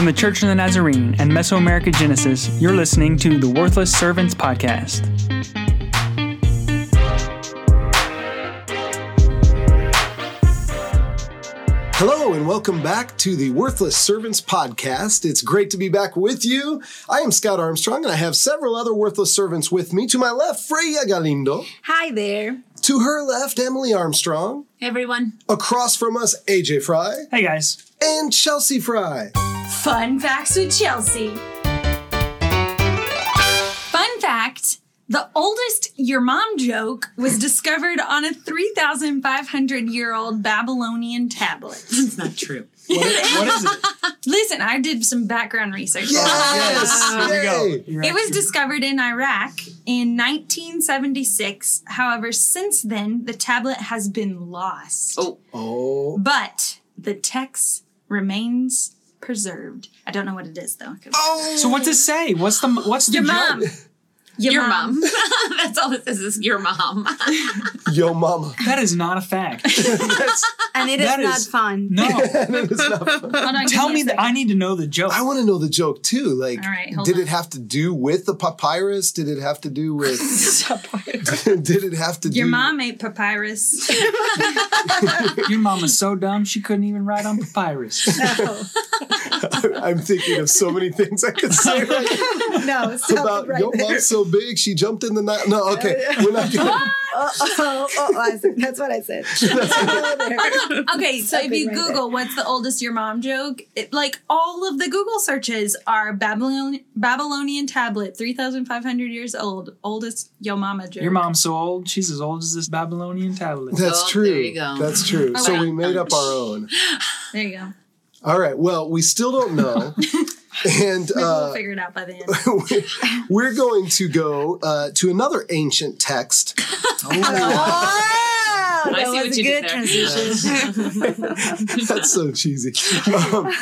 From the Church of the Nazarene and Mesoamerica Genesis, you're listening to the Worthless Servants Podcast. Hello and welcome back to the Worthless Servants Podcast. It's great to be back with you. I am Scott Armstrong and I have several other worthless servants with me. To my left, Freya Galindo. Hi there. To her left, Emily Armstrong. Hey everyone. Across from us, AJ Fry. Hey guys. And Chelsea Fry. Fun facts with Chelsea. Fun fact the oldest your mom joke was discovered on a 3,500 year old Babylonian tablet. That's not true. What is, what is it? Listen, I did some background research. Yes! Ah, Here we go. Yay! It was discovered in Iraq in 1976. However, since then, the tablet has been lost. Oh, Oh, But the text remains preserved. I don't know what it is, though. Oh. So what's it say? What's the what's the Your joke? mom. Your mom. That's all this says is your mom. yo mama. That is not a fact. And it is That not is- fun. No. that is not fun. On, Tell me that. I need to know the joke. I want to know the joke too. Like, All right, hold did on. it have to do with the papyrus? Did it have to do with? did it have to do? Your mom ate papyrus. Your mom was so dumb she couldn't even write on papyrus. I'm thinking of so many things I could say right No, stop about right your there. mom's so big she jumped in the night. No, okay, we're not gonna. Oh, oh, oh, oh, I said- that's what I said. Oh. Okay, so if you right Google what's the oldest your mom joke, it, like all of the Google searches are Babylon, Babylonian tablet, 3,500 years old, oldest yo mama joke. Your mom's so old, she's as old as this Babylonian tablet. That's Oh, true. there you go. That's true. So we made up our own. There you go. All right. Well, we still don't know, and Maybe we'll uh, figure it out by the end. we're going to go uh, to another ancient text. Oh, I that see what was you a did good transition. That's so cheesy. Um,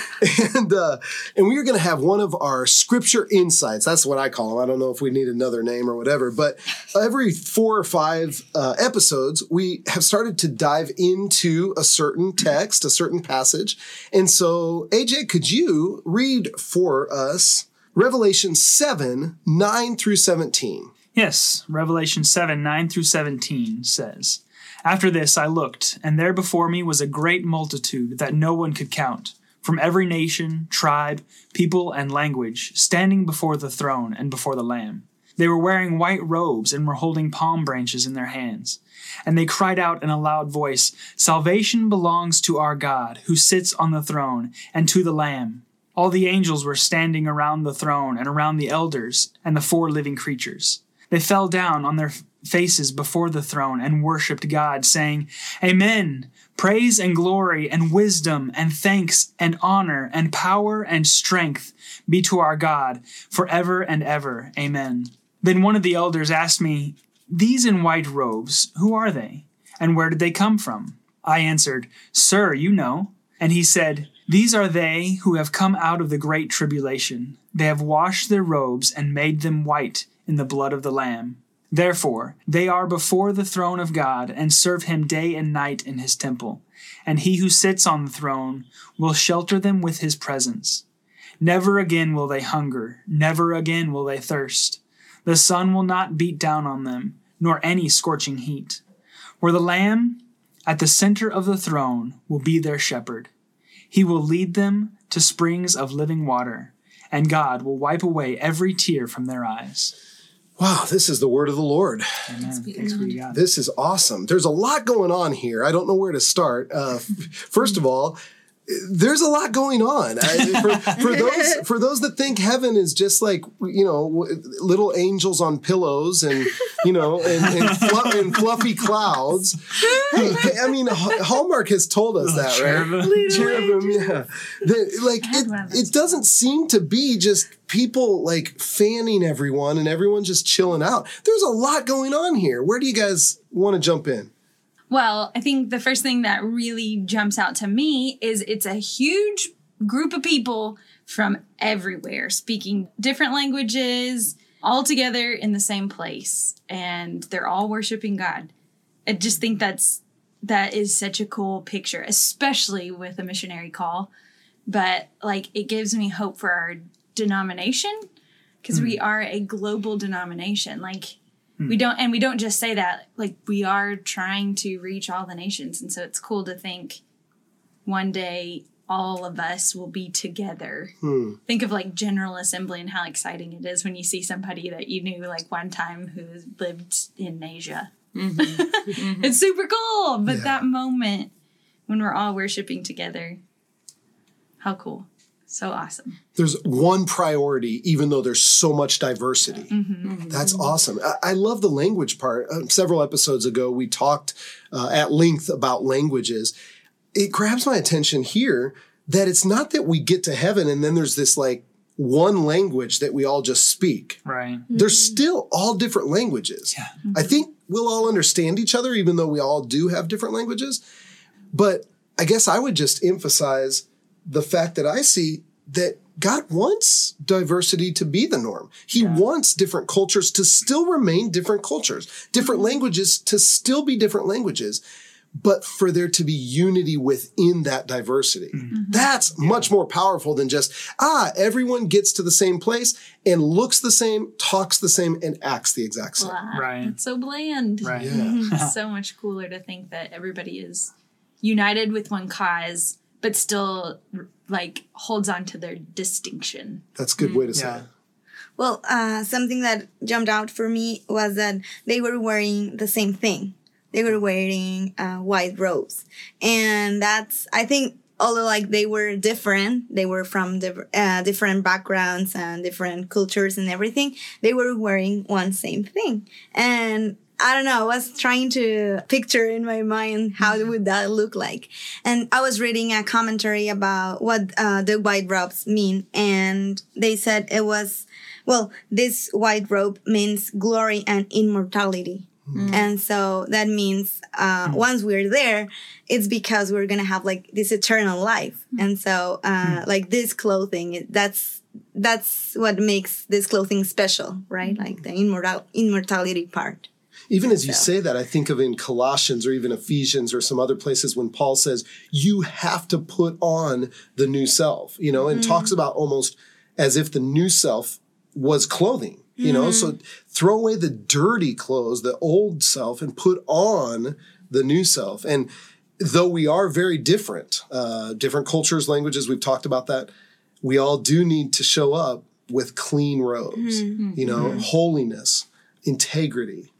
and uh, and we are going to have one of our scripture insights. That's what I call them. I don't know if we need another name or whatever. But every four or five uh, episodes, we have started to dive into a certain text, a certain passage. And so, AJ, could you read for us Revelation seven nine through seventeen? Yes, Revelation 7 9 through 17 says, After this I looked, and there before me was a great multitude that no one could count, from every nation, tribe, people, and language, standing before the throne and before the Lamb. They were wearing white robes and were holding palm branches in their hands. And they cried out in a loud voice, Salvation belongs to our God, who sits on the throne, and to the Lamb. All the angels were standing around the throne and around the elders and the four living creatures. They fell down on their faces before the throne and worshipped God, saying, Amen. Praise and glory and wisdom and thanks and honor and power and strength be to our God forever and ever. Amen. Then one of the elders asked me, These in white robes, who are they? And where did they come from? I answered, Sir, you know. And he said, These are they who have come out of the great tribulation. They have washed their robes and made them white in the blood of the Lamb. Therefore, they are before the throne of God and serve him day and night in his temple. And he who sits on the throne will shelter them with his presence. Never again will they hunger, never again will they thirst. The sun will not beat down on them, nor any scorching heat. For the Lamb at the center of the throne will be their shepherd. He will lead them to springs of living water, and God will wipe away every tear from their eyes. Wow, this is the word of the Lord. Amen. Thanks be to God. This is awesome. There's a lot going on here. I don't know where to start. Uh, first of all, there's a lot going on. I, for, for those for those that think heaven is just like you know little angels on pillows and you know and, and, fluff, and fluffy clouds. I mean, Hallmark has told us that, right? Cherubim. Cherubim, yeah. The- like had one of it, it doesn't seem to be just people like fanning everyone and everyone just chilling out. There's a lot going on here. Where do you guys want to jump in? Well, I think the first thing that really jumps out to me is it's a huge group of people from everywhere speaking different languages, all together in the same place, and they're all worshiping God. I just think that's that is such a cool picture, especially with a missionary call. but like it gives me hope for our denomination because we hmm. are a global denomination. Like we hmm. don't, and we don't just say that. Like we are trying to reach all the nations, and so it's cool to think one day all of us will be together. Hmm. Think of like General Assembly and how exciting it is when you see somebody that you knew like one time who lived in Asia. Mm-hmm. Mm-hmm. it's super cool. But Yeah. that moment when we're all worshiping together, how cool. So awesome. there's one priority, even though there's so much diversity. That's awesome. I, I love the language part. Uh, several episodes ago, we talked uh, at length about languages. It grabs my attention here that it's not that we get to heaven and then there's this like one language that we all just speak. Right. They're still all different languages. Yeah. I think we'll all understand each other, even though we all do have different languages. But I guess I would just emphasize the fact that I see that God wants diversity to be the norm. He wants different cultures to still remain different cultures, different mm-hmm. languages to still be different languages, but for there to be unity within that diversity. Mm-hmm. Mm-hmm. That's much more powerful than just, ah, everyone gets to the same place and looks the same, talks the same, and acts the exact same. Blah. Right. It's so bland. Right. Yeah. So much cooler to think that everybody is united with one cause, but still like holds on to their distinction. That's a good way to say Yeah. it. Well, uh, something that jumped out for me was that they were wearing the same thing. They were wearing uh, white robes, and that's I think although like they were different, they were from diff- uh, different backgrounds and different cultures and everything. They were wearing one same thing, and I don't know. I was trying to picture in my mind how would that look like, and I was reading a commentary about what uh, the white robes mean, and they said it was well, this white robe means glory and immortality. And so that means uh, once we're there, it's because we're gonna have like this eternal life. And so, uh, like this clothing, that's that's what makes this clothing special, right? Like the immortal immortality part. Even as you say that, I think of in Colossians or even Ephesians or some other places when Paul says, you have to put on the new self, you know, and talks mm. about almost as if the new self was clothing, you know, so mm. throw away the dirty clothes, the old self, and put on the new self. And though we are very different, uh, different cultures, languages, we've talked about that, we all do need to show up with clean robes, mm-hmm. you know, mm-hmm. holiness, integrity.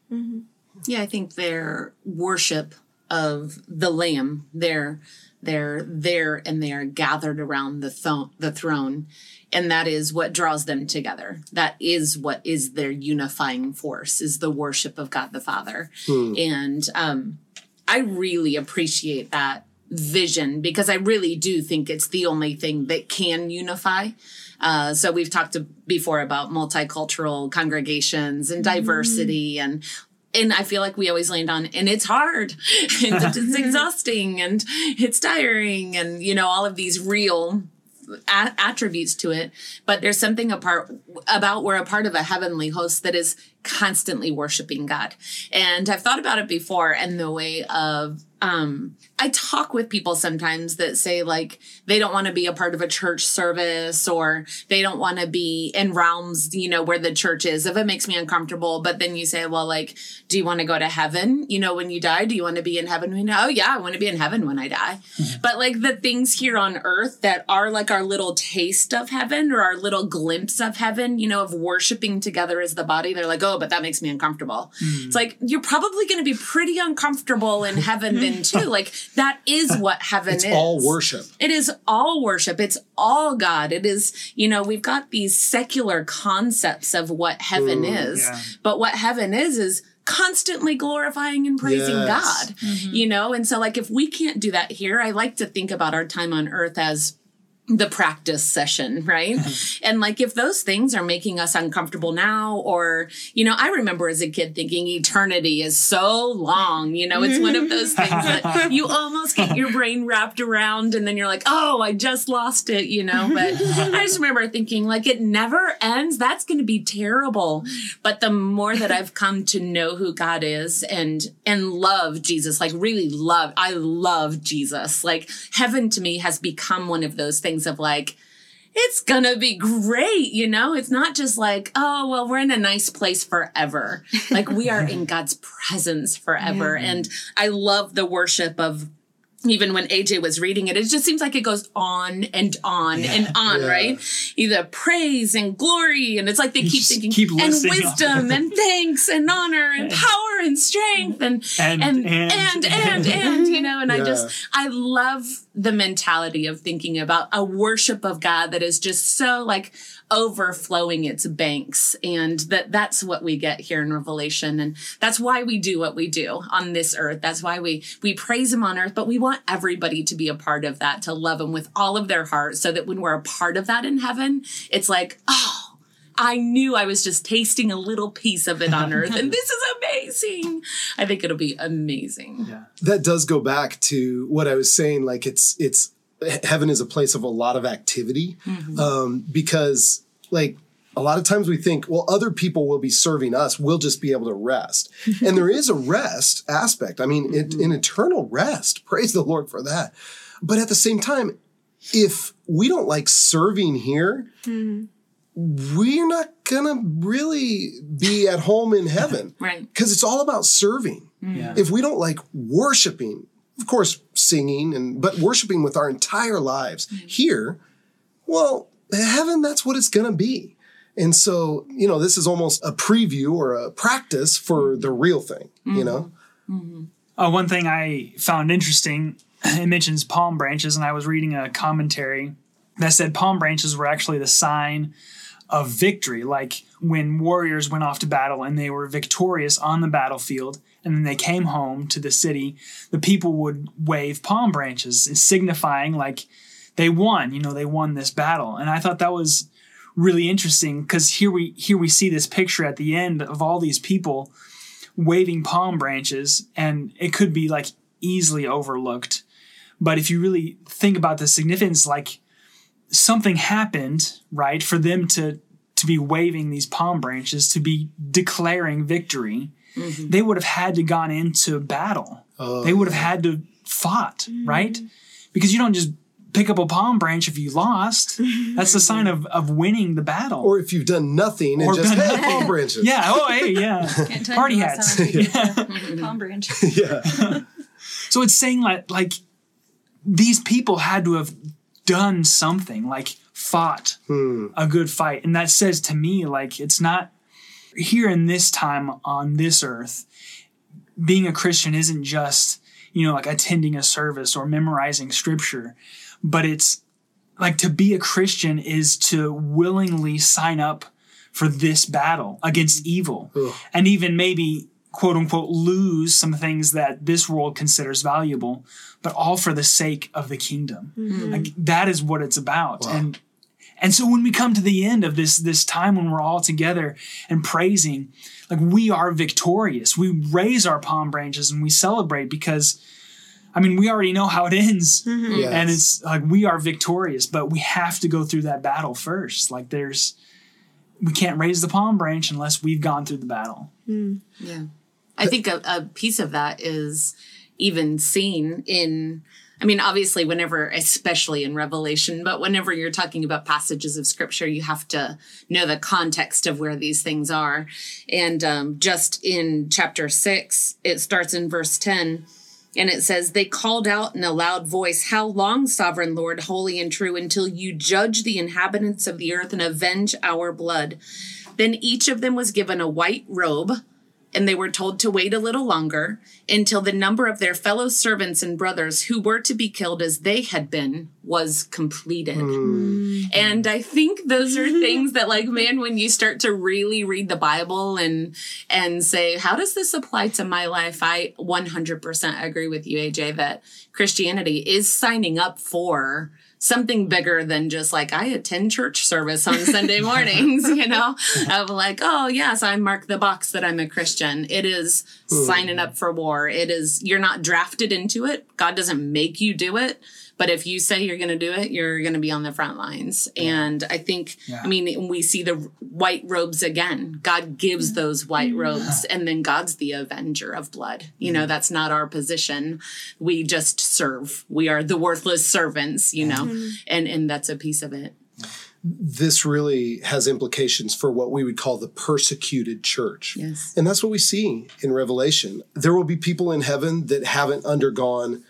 Yeah, I think their worship of the Lamb, they're they're there and they are gathered around the tho- the throne, and that is what draws them together. That is what is their unifying force is the worship of God the Father, and um, I really appreciate that vision because I really do think it's the only thing that can unify. Uh, so we've talked to, before about multicultural congregations and diversity and and I feel like we always land on, and it's hard, and it's exhausting, and it's tiring, and you know all of these real a- attributes to it. But there's something apart about we're a part of a heavenly host that is constantly worshiping God, and I've thought about it before and the way of um, I talk with people sometimes that say like they don't want to be a part of a church service or they don't want to be in realms, you know, where the church is if it makes me uncomfortable. But then you say, well, like, do you want to go to heaven? You know, when you die, do you want to be in heaven? When, oh yeah, I want to be in heaven when I die. But like the things here on earth that are like our little taste of heaven or our little glimpse of heaven, you know, of worshiping together as the body, they're like, oh, but that makes me uncomfortable. Hmm. It's like, you're probably going to be pretty uncomfortable in heaven then too. Like that is what heaven It's is. all worship. It is all worship. It's all God. It is, you know, we've got these secular concepts of what heaven is. yeah. But what heaven is is constantly glorifying and praising Yes. God. Mm-hmm. You know, and so like if we can't do that here, I like to think about our time on earth as the practice session, right? Mm-hmm. and like if those things are making us uncomfortable now, or, you know, I remember as a kid thinking eternity is so long, you know, it's one of those things that you almost get your brain wrapped around and then you're like, oh, I just lost it, you know? But I just remember thinking like it never ends. That's going to be terrible. But the more that I've come to know who God is and, and love Jesus, like really love, I love Jesus. Like heaven to me has become one of those things feelings of like, it's gonna be great, you know? It's not just like, oh, well, we're in a nice place forever. Like we are in God's presence forever. And I love the worship of even when AJ was reading it, it just seems like it goes on and on and on, Yeah. right? Either praise and glory, and it's like they keep thinking keep and wisdom and thanks and honor and power and strength and And- and and- and and, and, you know, and I just I love the mentality of thinking about a worship of God that is just so like overflowing its banks and that that's what we get here in revelation and that's why we do what we do on this earth that's why we we praise him on earth but we want everybody to be a part of that to love him with all of their heart so that when we're a part of that in heaven it's like oh I knew I was just tasting a little piece of it on earth and this is amazing. I think it'll be amazing. Yeah. that does go back to what I was saying. Like it's it's heaven is a place of a lot of activity mm-hmm. um, because like a lot of times we think, well, other people will be serving us. We'll just be able to rest, and there is a rest aspect. I mean, it, mm-hmm. an eternal rest. Praise the Lord for that. But at the same time, if we don't like serving here, mm-hmm. we're not gonna really be at home in heaven, Right. Because it's all about serving mm. Yeah. if we don't like worshiping, of course, singing and but worshiping with our entire lives mm-hmm. here, well, heaven, that's what it's gonna be. And so, you know, this is almost a preview or a practice for mm-hmm. the real thing, you mm-hmm. know? Uh, one thing I found interesting, it mentions palm branches, and I was reading a commentary that said palm branches were actually the sign of victory. Like when warriors went off to battle and they were victorious on the battlefield, and then they came home to the city, the people would wave palm branches, signifying like they won. You know, they won this battle. And I thought that was really interesting because here we here we see this picture at the end of all these people waving palm branches and it could be like easily overlooked but if you really think about the significance like something happened right for them to to be waving these palm branches to be declaring victory Mm-hmm. they would have had to gone into battle. Oh, they would have had to fought mm-hmm. right? Because you don't just pick up a palm branch if you lost. That's the sign of of winning the battle. Or if you've done nothing and just done hey, palm branches. yeah oh hey yeah. Can't Party you the last hats. time I picked up a palm branch. yeah. So it's saying like like these people had to have done something, like fought hmm. a good fight. And that says to me like it's not here in this time on this earth, being a Christian isn't just, you know, like attending a service or memorizing scripture, but it's like to be a Christian is to willingly sign up for this battle against evil and even maybe quote unquote lose some things that this world considers valuable, but all for the sake of the kingdom. Mm-hmm. Like that is what it's about. And and so when we come to the end of this this time when we're all together and praising, like we are victorious. We raise our palm branches and we celebrate because I mean, we already know how it ends. Mm-hmm. Yes. And it's like we are victorious, but we have to go through that battle first. Like there's we can't raise the palm branch unless we've gone through the battle. Mm. Yeah. I think a, a piece of that is even seen in, I mean, obviously, whenever, especially in Revelation, but whenever you're talking about passages of scripture, you have to know the context of where these things are. And um, just in chapter six, it starts in verse 10. And it says, They called out in a loud voice, How long, sovereign Lord, holy and true, until you judge the inhabitants of the earth and avenge our blood? Then each of them was given a white robe, and they were told to wait a little longer until the number of their fellow servants and brothers who were to be killed as they had been was completed. Hmm. And I think those are things that like man when you start to really read the Bible and and say how does this apply to my life? I 100% agree with you AJ that Christianity is signing up for something bigger than just like I attend church service on Sunday mornings, you know, of like, oh yes, I mark the box that I'm a Christian. It is signing up for war. It is you're not drafted into it. God doesn't make you do it, But if you say you're going to do it, you're going to be on the front lines. And I think, Yeah. I mean, we see the white robes again. God gives mm-hmm. those white robes, and then God's the avenger of blood. You know, mm-hmm. that's not our position. We just serve. We are the worthless servants, you know, mm-hmm. and, and that's a piece of it. This really has implications for what we would call the persecuted church. Yes. And that's what we see in Revelation. There will be people in heaven that haven't undergone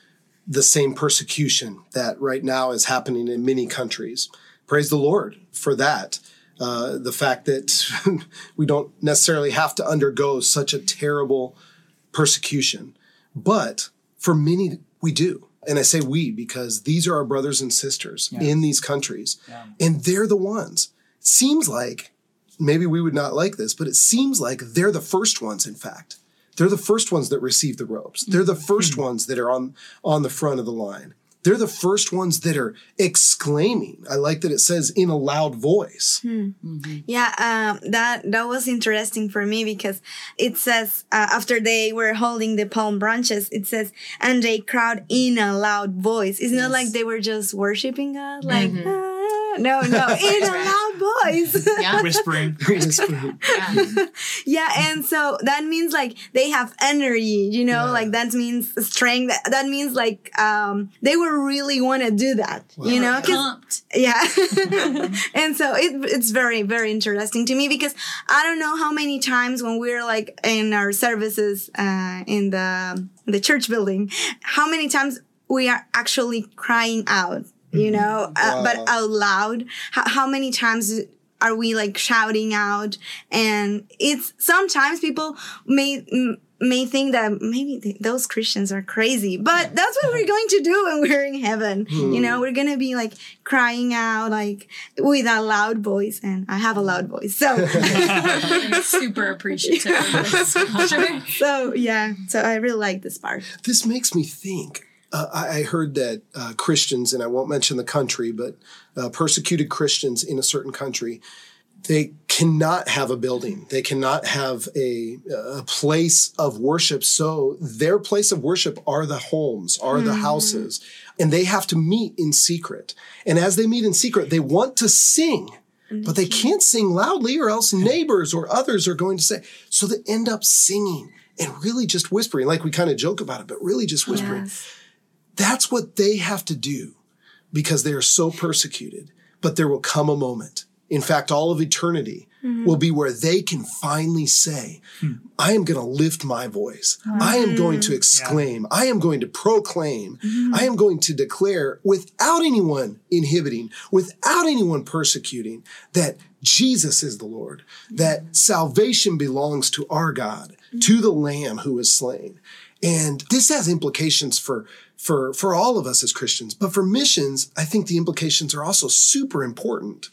the same persecution that right now is happening in many countries. Praise the Lord for that. Uh, the fact that we don't necessarily have to undergo such a terrible persecution. But for many, we do. And I say we because these are our brothers and sisters in these countries. And they're the ones. It seems like maybe we would not like this, but it seems like they're the first ones, in fact. They're the first ones that receive the robes. They're the 1st ones that are on, on the front of the line. They're the first ones that are exclaiming. I like that it says in a loud voice. Yeah, um, that that was interesting for me because it says uh, after they were holding the palm branches, it says, and they crowd in a loud voice. It's not like they were just worshiping God, like "Ah." No, no, in a loud voice. Yeah. Whispering. Whispering. yeah. yeah, and so that means like they have energy, you know, Yeah. like that means strength. That, that means like um, they will really want to do that, you know? Pumped. yeah. and so it, it's very, very interesting to me because I don't know how many times when we're like in our services uh, in the the church building, how many times we are actually crying out, you mm-hmm. know, uh, but out loud. How, how many times are we like shouting out? And it's sometimes people may. m- May think that maybe th- those Christians are crazy, but that's what we're uh-huh. going to do when we're in heaven. You hmm. know, we're gonna be like crying out like with a loud voice, and I have a loud hmm. voice, so super appreciative of this scripture. so yeah. So I really like this part. this makes me think. Uh, I, I heard that uh, Christians, and I won't mention the country, but uh, persecuted Christians in a certain country, they cannot have a building. They cannot have a, a place of worship. So their place of worship are the homes, are the houses, and they have to meet in secret. And as they meet in secret, they want to sing. But they can't sing loudly, or else neighbors or others are going to say. So they end up singing and really just whispering, like we kind of joke about it, but really just whispering. Yes. That's what they have to do because they are so persecuted. But there will come a moment. In fact, all of eternity mm-hmm. will be where they can finally say, hmm. I am going to lift my voice. I am going to mm. exclaim. I am going to proclaim. Mm-hmm. I am going to declare without anyone inhibiting, without anyone persecuting, that Jesus is the Lord, that salvation belongs to our God, mm-hmm. to the Lamb who is slain. And this has implications for for for all of us as Christians, but for missions, I think the implications are also super important.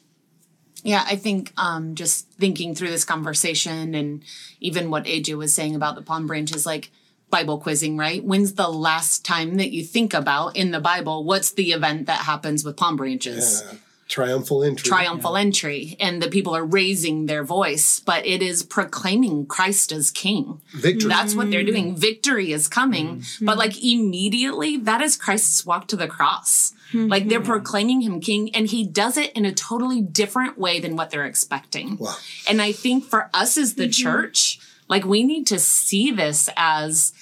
Yeah, I think um, just thinking through this conversation and even what AJ was saying about the palm branches, like Bible quizzing, right? When's the last time that you think about in the Bible what's the event that happens with palm branches? Uh, triumphal entry. Triumphal entry, and the people are raising their voice, but it is proclaiming Christ as King. Victory. That's what they're doing. Mm. Victory is coming. Mm. But mm. like immediately, that is Christ's walk to the cross. Mm-hmm. Like they're proclaiming him king, and he does it in a totally different way than what they're expecting. Wow. And I think for us as the mm-hmm. church, like we need to see this as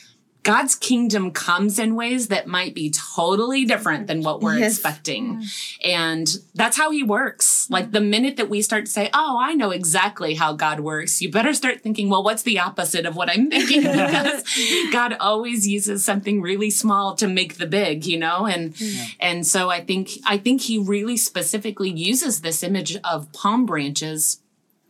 God's kingdom comes in ways that might be totally different than what we're Yes. expecting. Mm. And that's how he works. Mm. Like the minute that we start to say, Oh, I know exactly how God works, you better start thinking, well, what's the opposite of what I'm thinking? because God always uses something really small to make the big, you know? And mm. and so I think I think he really specifically uses this image of palm branches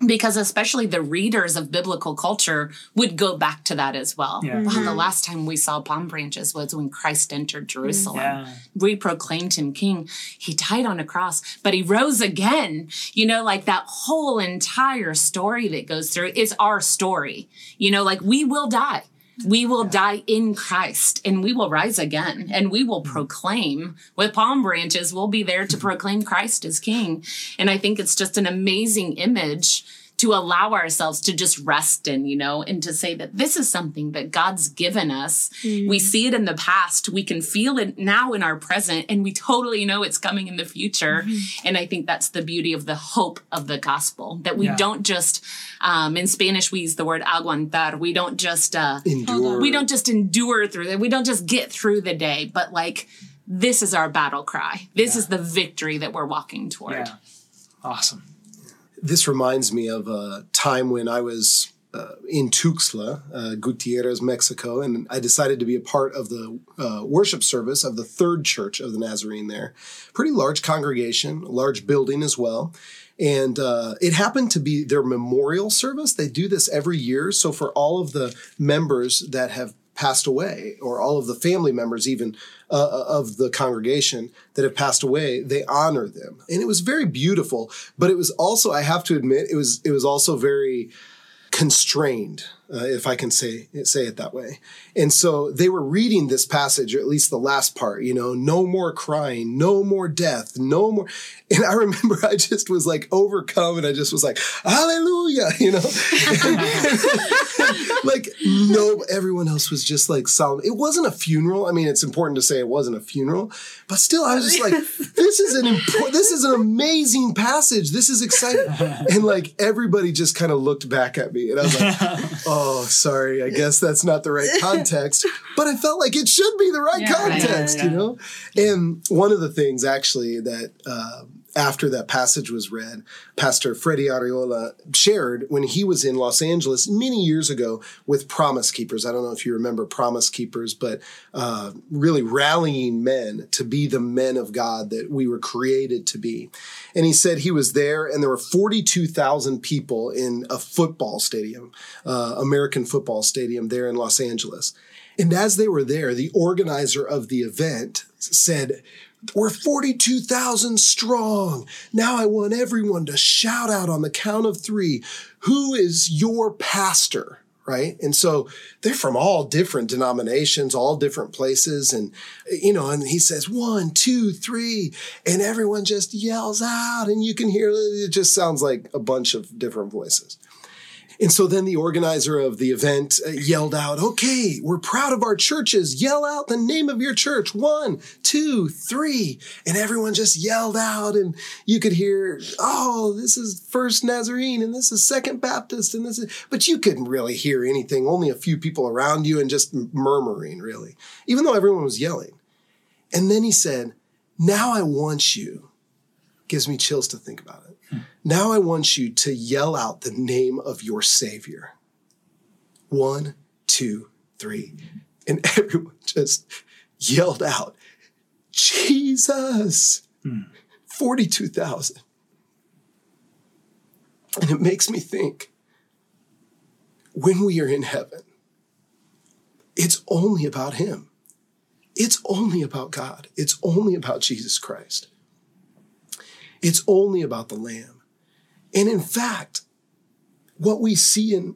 because especially the readers of biblical culture would go back to that as well. Yeah. Wow, the last time we saw palm branches was when Christ entered mm. Jerusalem. Yeah. We proclaimed him king. He died on a cross, but he rose again. You know, like that whole entire story that goes through is our story. You know, like we will die. We will die in Christ and we will rise again and we will mm. proclaim with palm branches. We'll be there to proclaim Christ as king. And I think it's just an amazing image to allow ourselves to just rest in, you know, and to say that this is something that God's given us. We see it in the past, we can feel it now in our present, and we totally know it's coming in the future. And I think that's the beauty of the hope of the gospel that we Yeah. don't just, um, in Spanish, we use the word aguantar. We don't just, uh, Endure. we don't just endure through it. We don't just get through the day, but like, this is our battle cry. This is the victory that we're walking toward. Yeah. Awesome. This reminds me of a time when I was uh, in Tuxtla, uh, Gutierrez, Mexico, and I decided to be a part of the uh, worship service of the third church of the Nazarene there. Pretty large congregation, large building as well. And uh, it happened to be their memorial service. They do this every year. So for all of the members that have passed away, or all of the family members, even uh, of the congregation that have passed away, they honor them, and it was very beautiful. But it was also, I have to admit, it was it was also very constrained, uh, if I can say say it that way. And so they were reading this passage, or at least the last part. You know, no more crying, no more death, no more. And I remember I just was like overcome, and I just was like, Hallelujah, you know. like no, everyone else was just like solemn. It wasn't a funeral. I mean, it's important to say it wasn't a funeral, but still, I was just like, this is an important, this is an amazing passage. This is exciting, and like everybody just kind of looked back at me, and I was like, oh, sorry, I guess that's not the right context, but I felt like it should be the right Yeah, context, Yeah, you yeah. know. And one of the things actually that. Uh, after that passage was read, Pastor Freddie Ariola shared when he was in Los Angeles many years ago with Promise Keepers. I don't know if you remember Promise Keepers, but uh, really rallying men to be the men of God that we were created to be. And he said he was there, and there were 42,000 people in a football stadium, uh, American football stadium there in Los Angeles. And as they were there, the organizer of the event said, we're 42,000 strong. Now I want everyone to shout out on the count of three who is your pastor? Right. And so they're from all different denominations, all different places. And, you know, and he says one, two, three, and everyone just yells out, and you can hear it just sounds like a bunch of different voices. And so then the organizer of the event uh, yelled out, okay, we're proud of our churches. Yell out the name of your church. One, two, three. And everyone just yelled out and you could hear, oh, this is First Nazarene and this is Second Baptist and this is, but you couldn't really hear anything. Only a few people around you and just murmuring really, even though everyone was yelling. And then he said, now I want you, gives me chills to think about it. Now I want you to yell out the name of your Savior. One, two, three. And everyone just yelled out, Jesus! 42,000. And it makes me think when we are in heaven, it's only about Him. It's only about God. It's only about Jesus Christ. It's only about the Lamb. And in fact, what we see in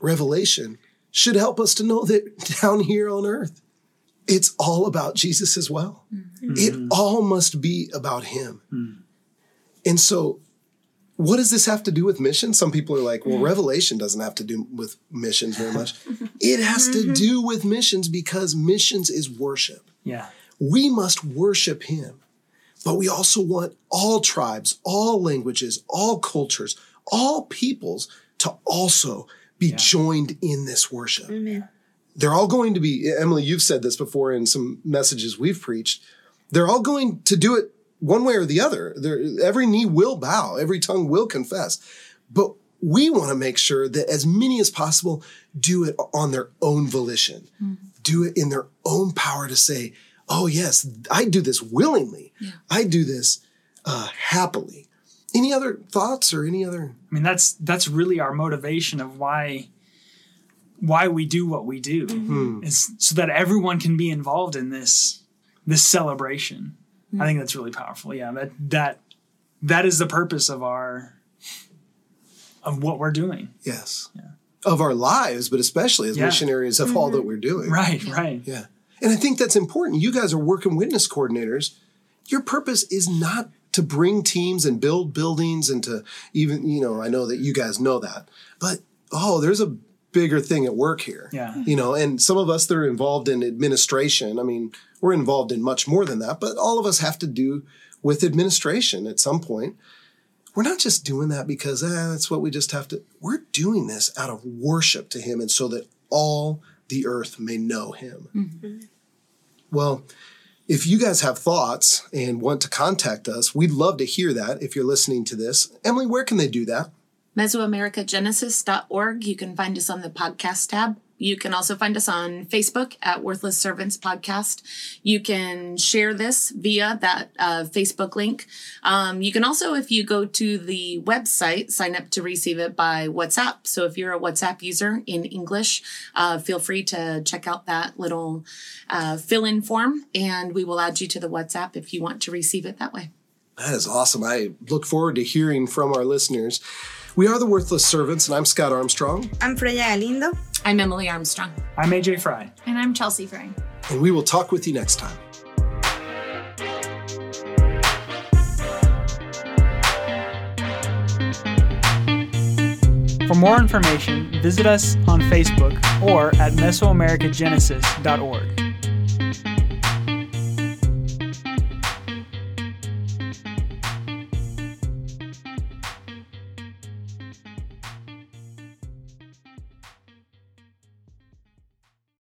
Revelation should help us to know that down here on earth, it's all about Jesus as well. Mm-hmm. It all must be about Him. Mm. And so, what does this have to do with missions? Some people are like, well, mm. Revelation doesn't have to do with missions very much. It has to mm-hmm. do with missions because missions is worship Yeah. we must worship him. But we also want all tribes, all languages, all cultures, all peoples to also be joined in this worship. They're all going to be, Emily, you've said this before in some messages we've preached. They're all going to do it one way or the other. They're, every knee will bow, every tongue will confess. But we want to make sure that as many as possible do it on their own volition, mm-hmm. do it in their own power to say, oh, yes, I do this willingly. I do this uh, happily. Any other thoughts or any other? I mean, that's that's really our motivation of why why we do what we do is so that everyone can be involved in this this celebration. I think that's really powerful. Yeah, that that that is the purpose of our of what we're doing. Yes. Yeah. Of our lives, but especially as Yeah. missionaries of all that we're doing. Right, right. Yeah. And I think that's important. You guys are Work and Witness coordinators. Your purpose is not to bring teams and build buildings and to even, you know, I know that you guys know that, but oh, there's a bigger thing at work here. Yeah. You know, and some of us that are involved in administration, I mean, we're involved in much more than that, but all of us have to do with administration at some point. We're not just doing that because eh, that's what we just have to. We're doing this out of worship to Him and so that all the earth may know Him. Mm-hmm. Well, if you guys have thoughts and want to contact us, we'd love to hear that if you're listening to this. Emily, where can they do that? mesoamericagenesis.org. You can find us on the podcast tab. You can also find us on Facebook at Worthless Servants Podcast. You can share this via that uh, Facebook link. Um, you can also, if you go to the website, sign up to receive it by WhatsApp. So if you're a WhatsApp user in English, uh, feel free to check out that little uh, fill in form and we will add you to the WhatsApp if you want to receive it that way. That is awesome. I look forward to hearing from our listeners. We are the Worthless Servants, and I'm Scott Armstrong, I'm Freya Galindo. I'm Emily Armstrong. I'm AJ Fry. And I'm Chelsea Fry. and we will talk with you next time. For more information, visit us on Facebook or at Mesoamericagenesis.org.